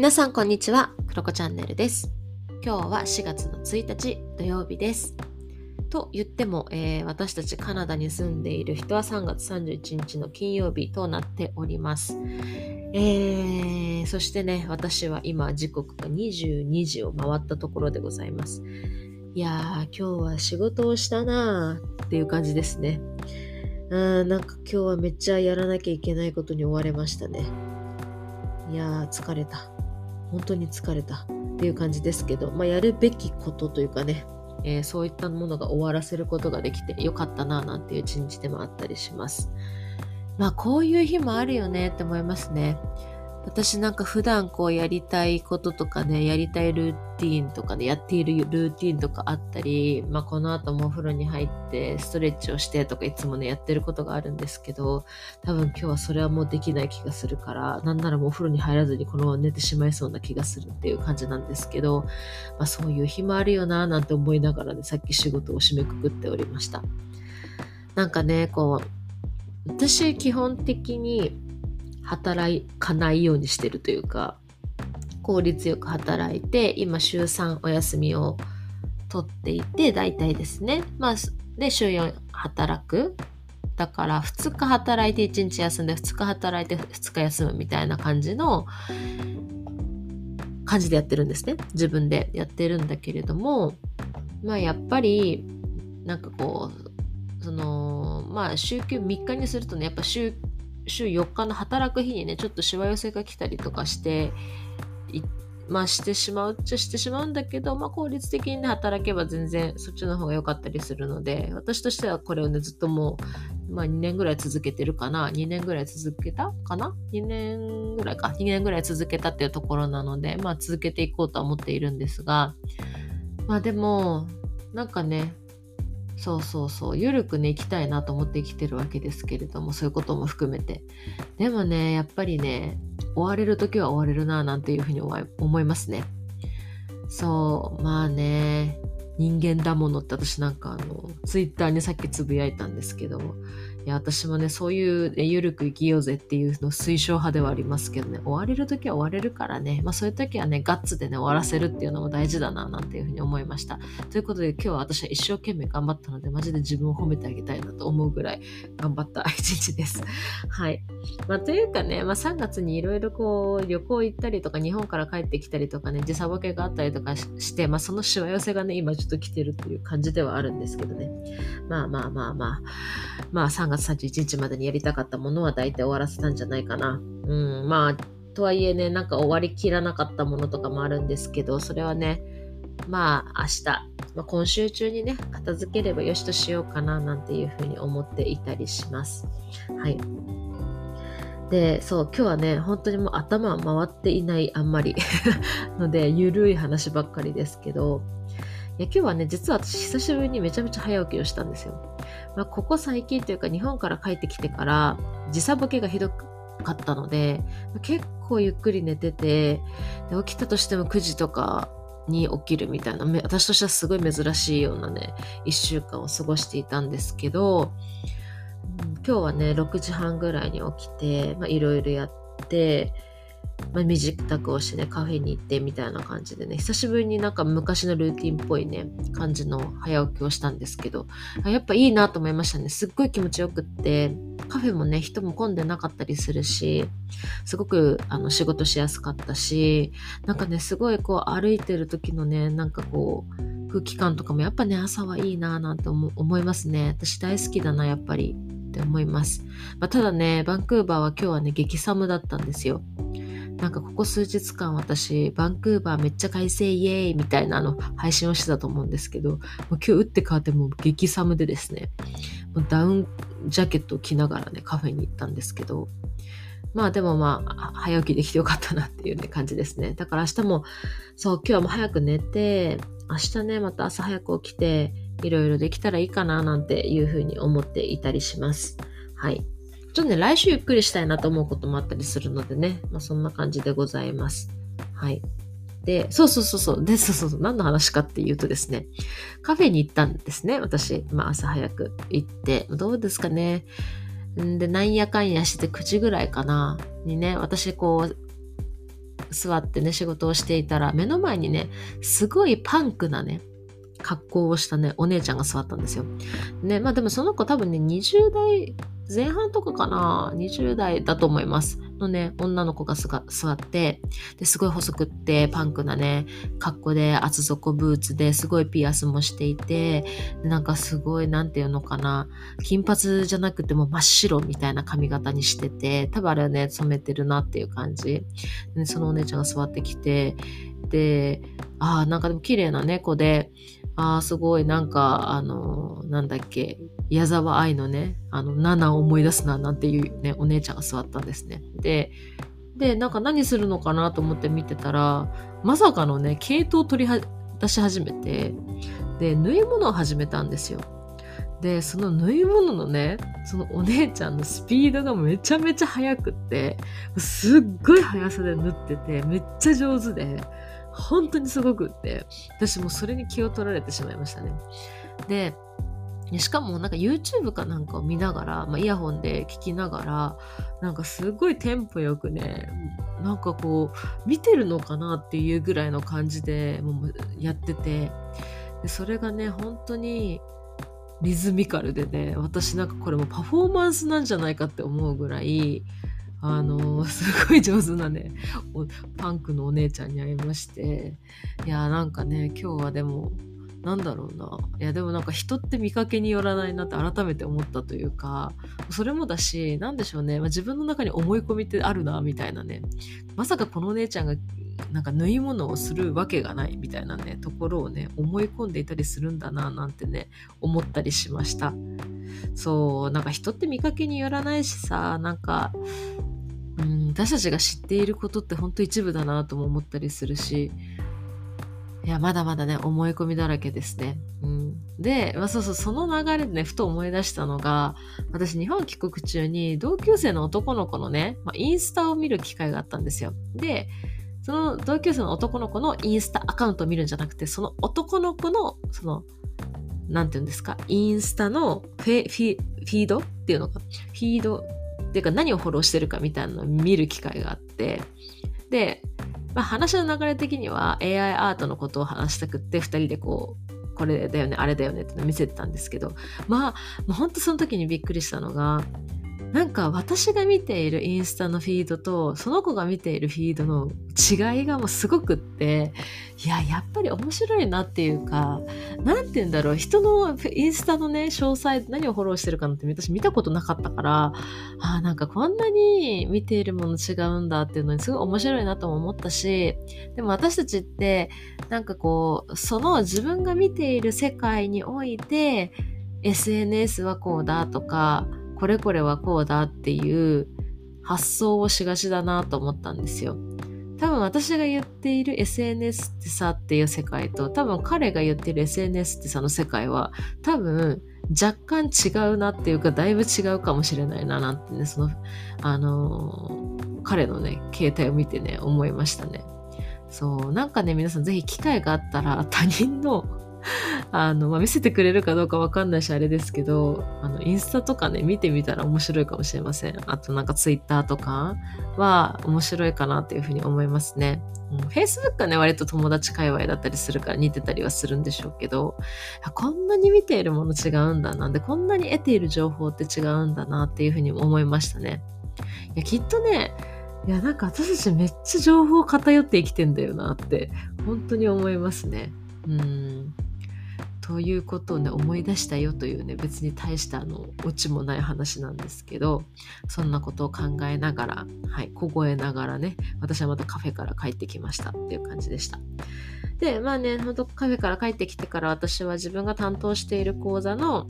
皆さんこんにちは、クロコチャンネルです。今日は4月の1日土曜日です。と言っても、えー、私たちカナダに住んでいる人は3月31日の金曜日となっております。えー、そしてね、私は今時刻が22時を回ったところでございます。いやー、今日は仕事をしたなーっていう感じですね。うん、なんか今日はめっちゃやらなきゃいけないことに追われましたね。いやー、疲れた。本当に疲れたっていう感じですけど、まあ、やるべきことというかね、えー、そういったものが終わらせることができてよかったななんていう一日でもあったりします。まあこういう日もあるよねって思いますね。私なんか普段こうやりたいこととかね、やりたいルーティンとかね、やっているルーティンとかあったり、まあこの後もお風呂に入ってストレッチをしてとかいつもね、やってることがあるんですけど、多分今日はそれはもうできない気がするから、なんならもうお風呂に入らずにこのまま寝てしまいそうな気がするっていう感じなんですけど、まあそういう日もあるよななんて思いながらね、さっき仕事を締めくくっておりました。なんかね、こう、私基本的に働かないようにしてるというか効率よく働いて今週3お休みを取っていて大体ですね。まあで週4働く。だから2日働いて1日休んで2日働いて2日休むみたいな感じの感じでやってるんですね。自分でやってるんだけれども。まあやっぱりなんかこうそのまあ週休3日にするとねやっぱ週週4日の働く日にね、ちょっとしわ寄せが来たりとかして、まあしてしまうっちゃしてしまうんだけど、まあ効率的にね、働けば全然そっちの方が良かったりするので、私としてはこれをね、ずっともう、まあ2年ぐらい続けてるかな ?2 年ぐらい続けたかな ?2 年ぐらいか。2年ぐらい続けたっていうところなので、まあ続けていこうとは思っているんですが、まあでも、なんかね、そうそうそう、緩くね、生きたいなと思って生きてるわけですけれども、そういうことも含めて。でもね、やっぱりね、追われる時は追われるな、なんていうふうに思いますね。そう、まあね、人間だものって私なんかあの、ツイッターにさっきつぶやいたんですけども、いや、私もね、そういう、ね、ゆるく生きようぜっていうの推奨派ではありますけどね、終われる時は終われるからね、まあそういう時はね、ガッツでね、終わらせるっていうのも大事だな、なんていうふうに思いました。ということで今日は私は一生懸命頑張ったので、マジで自分を褒めてあげたいなと思うぐらい頑張った 一日です。はい。まあというかね、まあ3月にいろいろこう、旅行行ったりとか、日本から帰ってきたりとかね、時差ボケがあったりとかして、まあそのしわ寄せがね、今ちょっと来てるっていう感じではあるんですけどね。まあまあまあまあ、まあ3月31日までにやりたかったものは大体終わらせたんじゃないかな。うん、まあ、とはいえね、なんか終わりきらなかったものとかもあるんですけど、それはね、まあ明日、まあ、今週中にね、片付ければよしとしようかななんていうふうに思っていたりします。はい。で、そう、今日はね、本当にもう頭回っていない、あんまり ので、ゆるい話ばっかりですけど、いや今日はね、実は私久しぶりにめちゃめちゃ早起きをしたんですよ。まあ、ここ最近というか日本から帰ってきてから時差ボケがひどかったので、結構ゆっくり寝てて、起きたとしても9時とかに起きるみたいな、私としてはすごい珍しいようなね、1週間を過ごしていたんですけど、今日はね、6時半ぐらいに起きて、いろいろやって、まあ、身支度をしてね、カフェに行ってみたいな感じでね、久しぶりになんか昔のルーティンっぽいね、感じの早起きをしたんですけど、やっぱいいなと思いましたね。すっごい気持ちよくって、カフェもね、人も混んでなかったりするし、すごくあの仕事しやすかったし、なんかね、すごいこう歩いてる時のね、なんかこう、空気感とかもやっぱね、朝はいいななんて思いますね。私大好きだな、やっぱり。って思います。まあ、ただね、バンクーバーは今日はね、激寒だったんですよ。なんかここ数日間私、バンクーバーめっちゃ快晴イエーイみたいなの配信をしてたと思うんですけど、もう今日打って変わってもう激寒でですね、もうダウンジャケットを着ながらね、カフェに行ったんですけど、まあでもまあ、早起きできてよかったなっていうね、感じですね。だから明日も、そう、今日はもう早く寝て、明日ね、また朝早く起きて、いろいろできたらいいかななんていうふうに思っていたりします。はい。ちょっとね、来週ゆっくりしたいなと思うこともあったりするのでね、まあ、そんな感じでございます。はい。で、そうそうそうそう。で、そうそうそう。何の話かっていうとですね、カフェに行ったんですね。私、まあ朝早く行って。どうですかね。んで、なんやかんやして9時ぐらいかな。にね、私こう、座ってね、仕事をしていたら、目の前にね、すごいパンクなね、格好をしたね、お姉ちゃんが座ったんですよ。ね、まあでもその子多分ね、20代前半とかかな ?20 代だと思います。のね、女の子が座って、ですごい細くって、パンクなね、格好で厚底ブーツですごいピアスもしていて、なんかすごい、なんていうのかな、金髪じゃなくても真っ白みたいな髪型にしてて、多分あれはね、染めてるなっていう感じ。でそのお姉ちゃんが座ってきて、で、ああ、なんかでも綺麗な猫で、ああ、すごい、なんか、あの、なんだっけ、矢沢愛のね、あの、ナナを思い出すな、なんていうね、お姉ちゃんが座ったんですね。で、で、なんか何するのかなと思って見てたら、まさかのね、毛糸を取り出し始めて、で、縫い物を始めたんですよ。で、その縫い物のね、そのお姉ちゃんのスピードがめちゃめちゃ速くって、すっごい速さで縫ってて、めっちゃ上手で、本当にすごくって、私もそれに気を取られてしまいましたね。で、しかもなんか YouTube かなんかを見ながら、まあ、イヤホンで聞きながら、なんかすごいテンポよくね、なんかこう、見てるのかなっていうぐらいの感じでもうやってて、でそれがね、本当にリズミカルでね、私なんかこれもパフォーマンスなんじゃないかって思うぐらい、あのすごい上手なねパンクのお姉ちゃんに会いまして。いやなんかね今日はでもなんだろうな。いやでもなんか人って見かけによらないなって改めて思ったというかそれもだし何でしょうね、まあ、自分の中に思い込みってあるなみたいなね。まさかこの姉ちゃんがなんか縫い物をするわけがないみたいなねところをね思い込んでいたりするんだななんてね思ったりしました。そうなんか人って見かけによらないしさなんかうん、私たちが知っていることって本当一部だなとも思ったりするし、いや、まだまだね、思い込みだらけですね。うん、で、まあ、そうそう、その流れでね、ふと思い出したのが、私、日本帰国中に同級生の男の子のね、まあ、インスタを見る機会があったんですよ。で、その同級生の男の子のインスタアカウントを見るんじゃなくて、その男の子の、その、なんて言うんですか、インスタのフェフィフィード？っていうのか、フィード？っていうか何をフォローしてるかみたいなのを見る機会があって、で、まあ、話の流れ的には AI アートのことを話したくって2人でこうこれだよねあれだよねって見せてたんですけどまあもうほんとその時にびっくりしたのがなんか私が見ているインスタのフィードとその子が見ているフィードの違いがもうすごくっていややっぱり面白いなっていうか何て言うんだろう。人のインスタのね詳細何をフォローしてるかなんて私見たことなかったからあなんかこんなに見ているもの違うんだっていうのにすごい面白いなとも思ったしでも私たちってなんかこうその自分が見ている世界において SNS はこうだとかこれこれはこうだっていう発想をしがちだなと思ったんですよ。多分私が言っている SNS ってさっていう世界と多分彼が言ってる SNS ってさの世界は多分若干違うなっていうかだいぶ違うかもしれないななんてねそのあのー、彼のね携帯を見てね思いましたねそうなんかね皆さんぜひ機会があったら他人の あの、まあ、見せてくれるかどうかわかんないし、あれですけど、あの、インスタとかね、見てみたら面白いかもしれません。あとなんかツイッターとかは面白いかなっていうふうに思いますね。うん、Facebook はね、割と友達界隈だったりするから似てたりはするんでしょうけど、こんなに見ているもの違うんだなん。で、こんなに得ている情報って違うんだなっていうふうに思いましたね。いや、きっとね、いや、なんか私たちめっちゃ情報偏って生きてんだよなって、本当に思いますね。うん。ということをね思い出したよというね別に大したあのオチもない話なんですけどそんなことを考えながらはい凍えながらね私はまたカフェから帰ってきましたっていう感じでした。でまあねほんとカフェから帰ってきてから私は自分が担当している講座の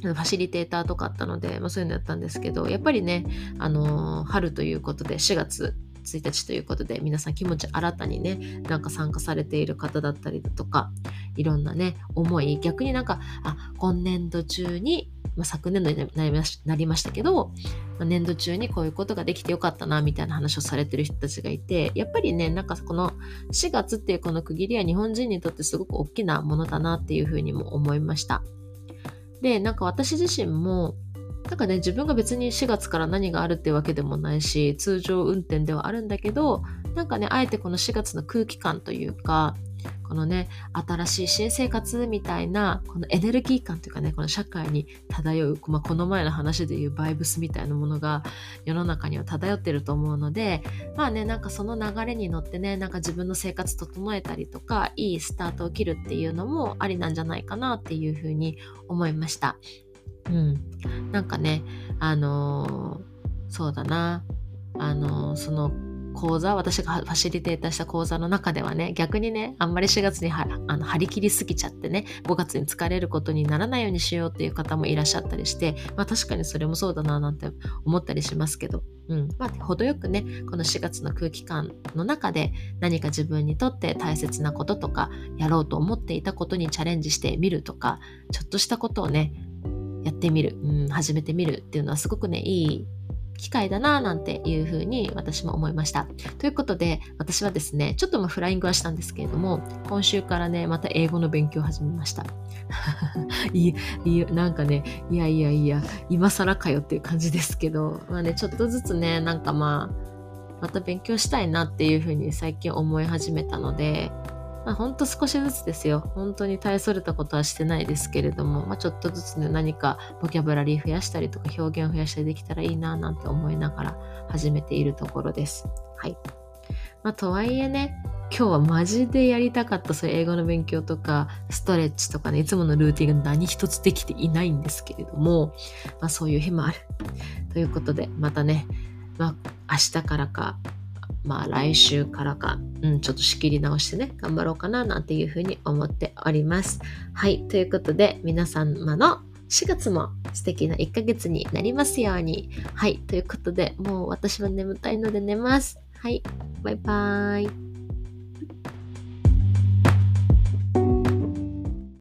ファシリテーターとかあったので、まあ、そういうのやったんですけどやっぱりね、あの、春ということで4月1日ということで皆さん気持ち新たにねなんか参加されている方だったりだとかいろんなね思い逆になんかあ今年度中に、まあ、昨年度になりましたけど、まあ、年度中にこういうことができてよかったなみたいな話をされてる人たちがいてやっぱりねなんかこの4月っていうこの区切りは日本人にとってすごく大きなものだなっていうふうにも思いました。でなんか私自身もなんかね、自分が別に4月から何があるってわけでもないし、通常運転ではあるんだけど、なんかね、あえてこの4月の空気感というか、このね、新しい新生活みたいな、このエネルギー感というかね、この社会に漂う、まあ、この前の話でいうバイブスみたいなものが世の中には漂ってると思うので、まあね、なんかその流れに乗ってね、なんか自分の生活整えたりとか、いいスタートを切るっていうのもありなんじゃないかなっていうふうに思いました。うん。なんかね、あのー、そうだな、あのー、その講座私がファシリテーターした講座の中ではね逆にねあんまり4月にはあの張り切りすぎちゃってね5月に疲れることにならないようにしようっていう方もいらっしゃったりして、まあ、確かにそれもそうだななんて思ったりしますけど、うん。まあ、程よくねこの4月の空気感の中で何か自分にとって大切なこととかやろうと思っていたことにチャレンジしてみるとかちょっとしたことをねやってみる、うん、始めてみるっていうのはすごくねいい機会だななんていうふうに私も思いました。ということで私はですねちょっともフライングはしたんですけれども今週からねまた英語の勉強を始めました。いいなんかねいやいやいや今更かよっていう感じですけどまあねちょっとずつねなんかまあまた勉強したいなっていうふうに最近思い始めたのでまあ、ほんと少しずつですよ。本当に大それたことはしてないですけれども、まあ、ちょっとずつね、何かボキャブラリー増やしたりとか表現を増やしたりできたらいいななんて思いながら始めているところです。はい。まあ、とはいえね、今日はマジでやりたかったそういう英語の勉強とかストレッチとかねいつものルーティンが何一つできていないんですけれども、まあ、そういう日もあるということでまたね、まあ、明日からかまあ来週からか、うん、ちょっと仕切り直してね、頑張ろうかななんていうふうに思っております。はい、ということで皆様の4月も素敵な1ヶ月になりますように。はい、ということでもう私は眠たいので寝ます。はい、バイバーイ。